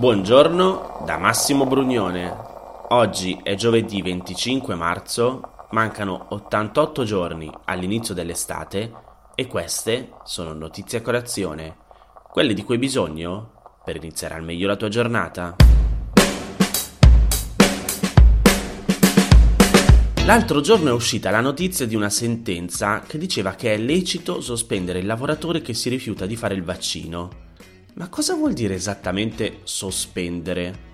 Buongiorno da Massimo Brugnone. Oggi è giovedì 25 marzo, mancano 88 giorni all'inizio dell'estate e queste sono notizie a colazione, quelle di cui hai bisogno per iniziare al meglio la tua giornata. L'altro giorno è uscita la notizia di una sentenza che diceva che è lecito sospendere il lavoratore che si rifiuta di fare il vaccino. Ma cosa vuol dire esattamente sospendere?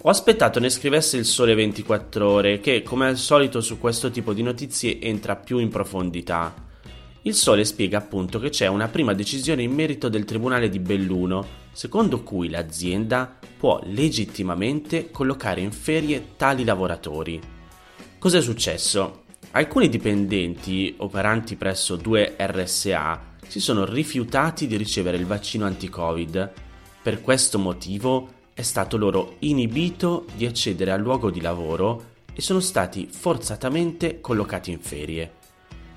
Ho aspettato ne scrivesse il Sole 24 ore, che come al solito su questo tipo di notizie entra più in profondità. Il Sole spiega appunto che c'è una prima decisione in merito del Tribunale di Belluno, secondo cui l'azienda può legittimamente collocare in ferie tali lavoratori. Cos'è successo? Alcuni dipendenti operanti presso due RSA si sono rifiutati di ricevere il vaccino anti-Covid. Per questo motivo è stato loro inibito di accedere al luogo di lavoro e sono stati forzatamente collocati in ferie.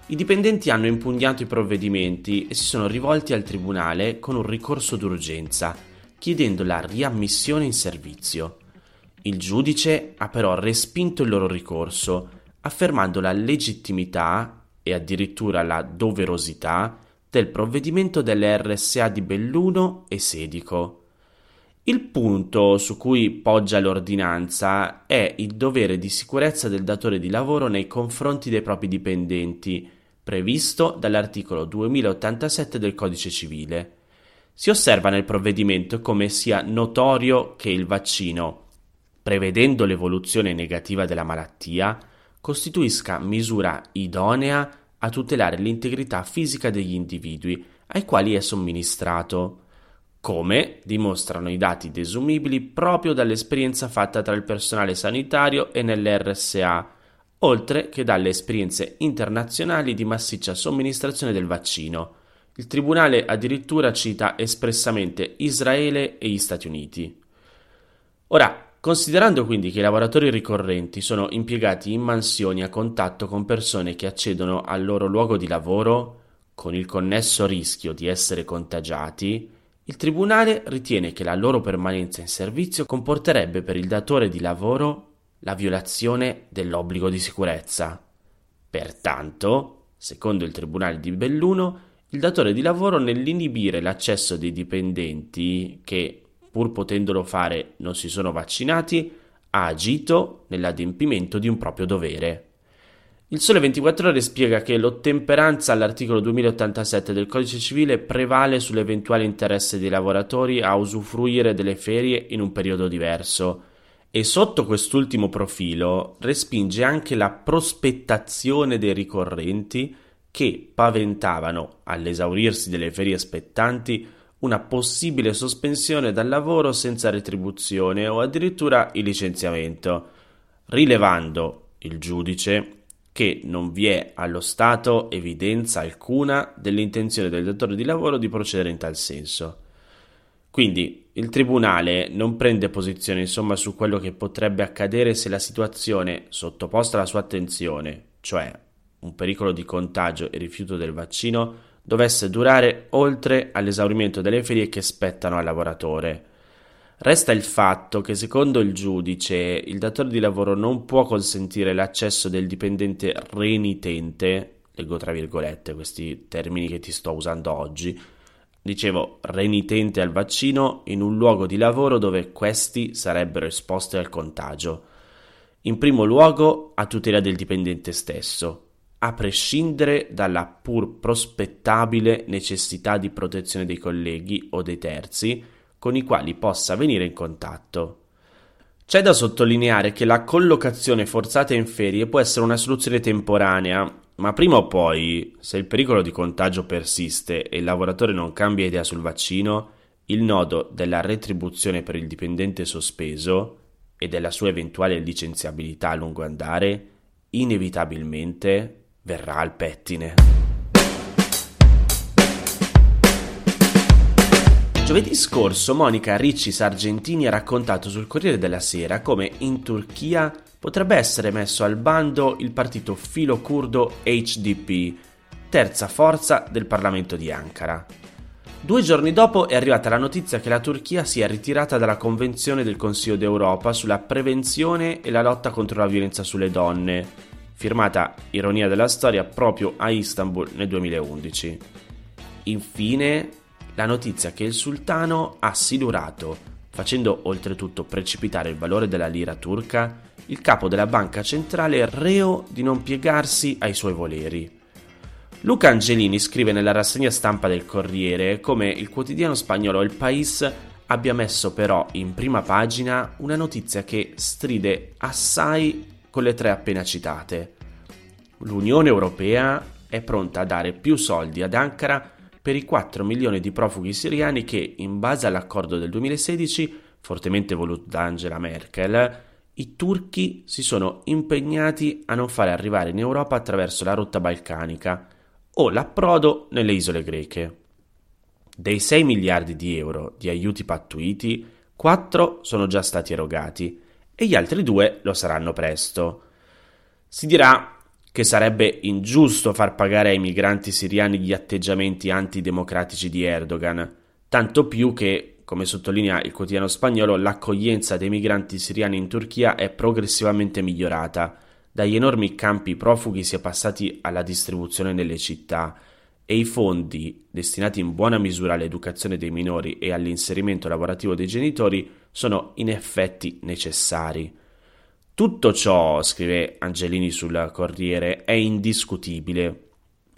I dipendenti hanno impugnato i provvedimenti e si sono rivolti al tribunale con un ricorso d'urgenza, chiedendo la riammissione in servizio. Il giudice ha però respinto il loro ricorso, affermando la legittimità e addirittura la doverosità del provvedimento delle RSA di Belluno e Sedico. Il punto su cui poggia l'ordinanza è il dovere di sicurezza del datore di lavoro nei confronti dei propri dipendenti, previsto dall'articolo 2087 del Codice civile. Si osserva nel provvedimento come sia notorio che il vaccino, prevedendo l'evoluzione negativa della malattia, costituisca misura idonea a tutelare l'integrità fisica degli individui ai quali è somministrato, come dimostrano i dati desumibili proprio dall'esperienza fatta tra il personale sanitario e nell'RSA, oltre che dalle esperienze internazionali di massiccia somministrazione del vaccino. Il Tribunale addirittura cita espressamente Israele e gli Stati Uniti. Ora, Considerando quindi che i lavoratori ricorrenti sono impiegati in mansioni a contatto con persone che accedono al loro luogo di lavoro con il connesso rischio di essere contagiati, il Tribunale ritiene che la loro permanenza in servizio comporterebbe per il datore di lavoro la violazione dell'obbligo di sicurezza. Pertanto, secondo il Tribunale di Belluno, il datore di lavoro nell'inibire l'accesso dei dipendenti che pur potendolo fare, non si sono vaccinati, ha agito nell'adempimento di un proprio dovere. Il Sole 24 Ore spiega che l'ottemperanza all'articolo 2087 del Codice Civile prevale sull'eventuale interesse dei lavoratori a usufruire delle ferie in un periodo diverso e sotto quest'ultimo profilo respinge anche la prospettazione dei ricorrenti che paventavano, all'esaurirsi delle ferie spettanti, una possibile sospensione dal lavoro senza retribuzione o addirittura il licenziamento, rilevando il giudice che non vi è allo Stato evidenza alcuna dell'intenzione del datore di lavoro di procedere in tal senso. Quindi il Tribunale non prende posizione insomma su quello che potrebbe accadere se la situazione sottoposta alla sua attenzione, cioè un pericolo di contagio e rifiuto del vaccino, dovesse durare oltre all'esaurimento delle ferie che spettano al lavoratore. Resta il fatto che secondo il giudice il datore di lavoro non può consentire l'accesso del dipendente renitente, leggo tra virgolette questi termini che ti sto usando oggi, dicevo renitente al vaccino in un luogo di lavoro dove questi sarebbero esposti al contagio. In primo luogo a tutela del dipendente stesso, a prescindere dalla pur prospettabile necessità di protezione dei colleghi o dei terzi con i quali possa venire in contatto. C'è da sottolineare che la collocazione forzata in ferie può essere una soluzione temporanea, ma prima o poi, se il pericolo di contagio persiste e il lavoratore non cambia idea sul vaccino, il nodo della retribuzione per il dipendente sospeso e della sua eventuale licenziabilità a lungo andare inevitabilmente verrà al pettine. Giovedì scorso Monica Ricci Sargentini ha raccontato sul Corriere della Sera come in Turchia potrebbe essere messo al bando il partito filo-curdo HDP, terza forza del Parlamento di Ankara. Due giorni dopo è arrivata la notizia che la Turchia si è ritirata dalla Convenzione del Consiglio d'Europa sulla prevenzione e la lotta contro la violenza sulle donne, firmata, ironia della storia, proprio a Istanbul nel 2011. Infine, la notizia che il sultano ha silurato, facendo oltretutto precipitare il valore della lira turca, il capo della banca centrale reo di non piegarsi ai suoi voleri. Luca Angelini scrive nella rassegna stampa del Corriere come il quotidiano spagnolo El País abbia messo però in prima pagina una notizia che stride assai con le tre appena citate. L'Unione Europea è pronta a dare più soldi ad Ankara per i 4 milioni di profughi siriani che, in base all'accordo del 2016, fortemente voluto da Angela Merkel, i turchi si sono impegnati a non fare arrivare in Europa attraverso la rotta balcanica, o l'approdo nelle isole greche. Dei 6 miliardi di euro di aiuti pattuiti, 4 sono già stati erogati e gli altri 2 lo saranno presto. Si dirà che sarebbe ingiusto far pagare ai migranti siriani gli atteggiamenti antidemocratici di Erdogan, tanto più che, come sottolinea il quotidiano spagnolo, l'accoglienza dei migranti siriani in Turchia è progressivamente migliorata dagli enormi campi profughi si è passati alla distribuzione nelle città e i fondi, destinati in buona misura all'educazione dei minori e all'inserimento lavorativo dei genitori, sono in effetti necessari. Tutto ciò, scrive Angelini sul Corriere, è indiscutibile,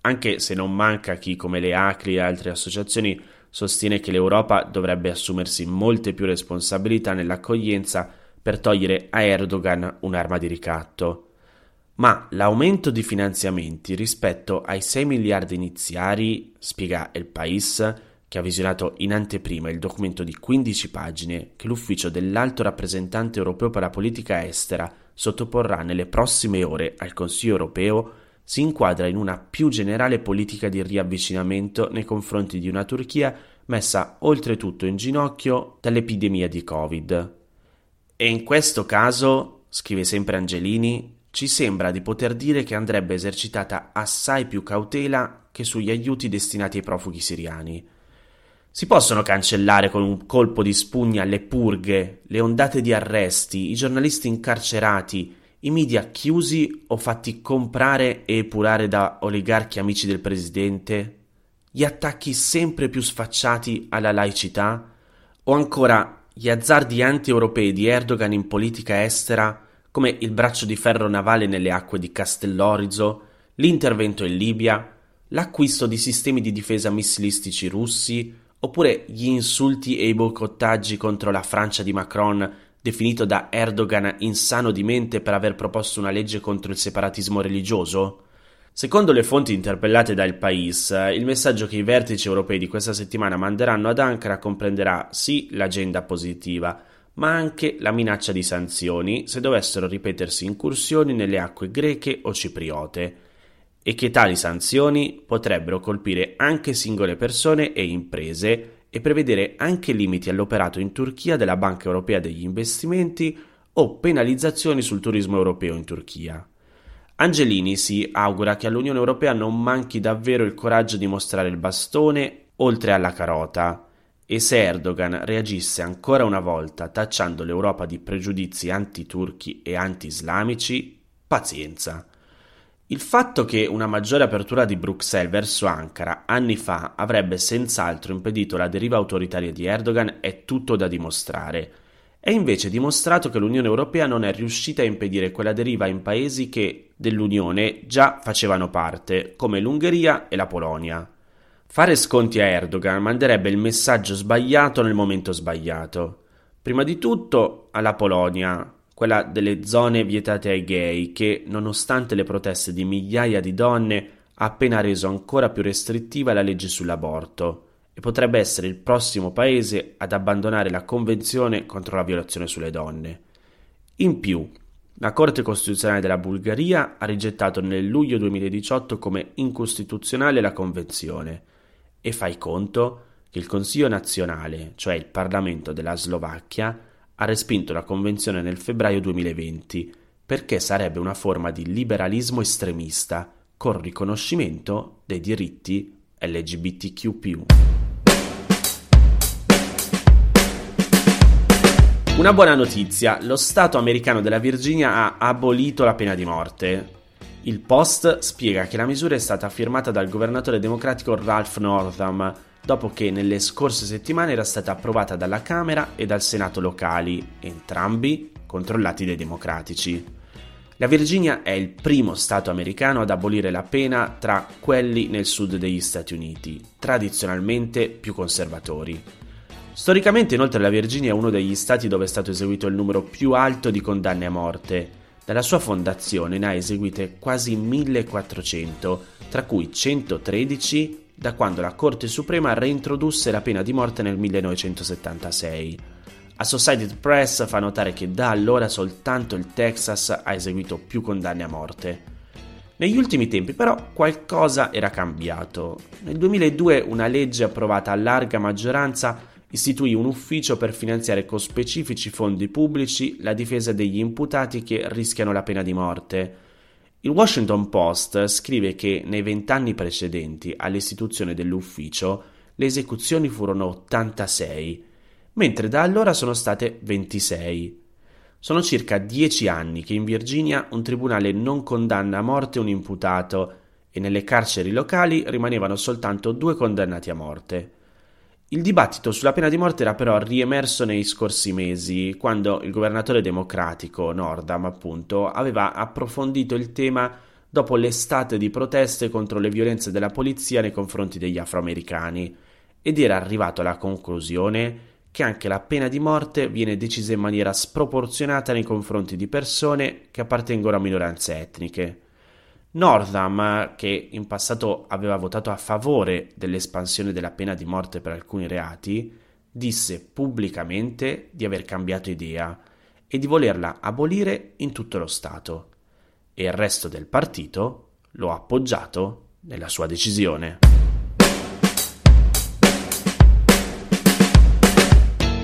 anche se non manca chi, come le ACLI e altre associazioni, sostiene che l'Europa dovrebbe assumersi molte più responsabilità nell'accoglienza per togliere a Erdogan un'arma di ricatto ma l'aumento di finanziamenti rispetto ai 6 miliardi iniziali, spiega El País, che ha visionato in anteprima il documento di 15 pagine che l'ufficio dell'alto rappresentante europeo per la politica estera sottoporrà nelle prossime ore al Consiglio europeo, si inquadra in una più generale politica di riavvicinamento nei confronti di una Turchia messa oltretutto in ginocchio dall'epidemia di Covid. E in questo caso, scrive sempre Angelini, ci sembra di poter dire che andrebbe esercitata assai più cautela che sugli aiuti destinati ai profughi siriani. Si possono cancellare con un colpo di spugna le purghe, le ondate di arresti, i giornalisti incarcerati, i media chiusi o fatti comprare e epurare da oligarchi amici del presidente? Gli attacchi sempre più sfacciati alla laicità? O ancora gli azzardi anti-europei di Erdogan in politica estera come il braccio di ferro navale nelle acque di Castellorizo, l'intervento in Libia, l'acquisto di sistemi di difesa missilistici russi, oppure gli insulti e i boicottaggi contro la Francia di Macron, definito da Erdogan insano di mente per aver proposto una legge contro il separatismo religioso? Secondo le fonti interpellate da Il País, il messaggio che i vertici europei di questa settimana manderanno ad Ankara comprenderà sì l'agenda positiva, ma anche la minaccia di sanzioni se dovessero ripetersi incursioni nelle acque greche o cipriote, e che tali sanzioni potrebbero colpire anche singole persone e imprese e prevedere anche limiti all'operato in Turchia della Banca Europea degli Investimenti o penalizzazioni sul turismo europeo in Turchia. Angelini si augura che all'Unione Europea non manchi davvero il coraggio di mostrare il bastone oltre alla carota, e se Erdogan reagisse ancora una volta tacciando l'Europa di pregiudizi anti-turchi e anti-islamici, pazienza. Il fatto che una maggiore apertura di Bruxelles verso Ankara anni fa avrebbe senz'altro impedito la deriva autoritaria di Erdogan è tutto da dimostrare. È invece dimostrato che l'Unione Europea non è riuscita a impedire quella deriva in paesi che dell'Unione già facevano parte, come l'Ungheria e la Polonia. Fare sconti a Erdogan manderebbe il messaggio sbagliato nel momento sbagliato. Prima di tutto alla Polonia, quella delle zone vietate ai gay, che, nonostante le proteste di migliaia di donne, ha appena reso ancora più restrittiva la legge sull'aborto e potrebbe essere il prossimo paese ad abbandonare la Convenzione contro la violazione sulle donne. In più, la Corte Costituzionale della Bulgaria ha rigettato nel luglio 2018 come incostituzionale la Convenzione e fai conto che il Consiglio nazionale, cioè il Parlamento della Slovacchia, ha respinto la convenzione nel febbraio 2020 perché sarebbe una forma di liberalismo estremista con riconoscimento dei diritti LGBTQ. Una buona notizia, lo Stato americano della Virginia ha abolito la pena di morte, il Post spiega che la misura è stata firmata dal governatore democratico Ralph Northam, dopo che nelle scorse settimane era stata approvata dalla Camera e dal Senato locali, entrambi controllati dai democratici. La Virginia è il primo Stato americano ad abolire la pena tra quelli nel sud degli Stati Uniti, tradizionalmente più conservatori. Storicamente inoltre la Virginia è uno degli stati dove è stato eseguito il numero più alto di condanne a morte. Dalla sua fondazione ne ha eseguite quasi 1400, tra cui 113 da quando la Corte Suprema reintrodusse la pena di morte nel 1976. Associated Press fa notare che da allora soltanto il Texas ha eseguito più condanne a morte. Negli ultimi tempi però qualcosa era cambiato. Nel 2002 una legge approvata a larga maggioranza istituì un ufficio per finanziare con specifici fondi pubblici la difesa degli imputati che rischiano la pena di morte. Il Washington Post scrive che nei vent'anni precedenti all'istituzione dell'ufficio le esecuzioni furono 86, mentre da allora sono state 26. Sono circa dieci anni che in Virginia un tribunale non condanna a morte un imputato e nelle carceri locali rimanevano soltanto due condannati a morte. Il dibattito sulla pena di morte era però riemerso nei scorsi mesi, quando il governatore democratico Nordam, appunto, aveva approfondito il tema dopo l'estate di proteste contro le violenze della polizia nei confronti degli afroamericani ed era arrivato alla conclusione che anche la pena di morte viene decisa in maniera sproporzionata nei confronti di persone che appartengono a minoranze etniche. Northam, che in passato aveva votato a favore dell'espansione della pena di morte per alcuni reati, disse pubblicamente di aver cambiato idea e di volerla abolire in tutto lo Stato. E il resto del partito lo ha appoggiato nella sua decisione.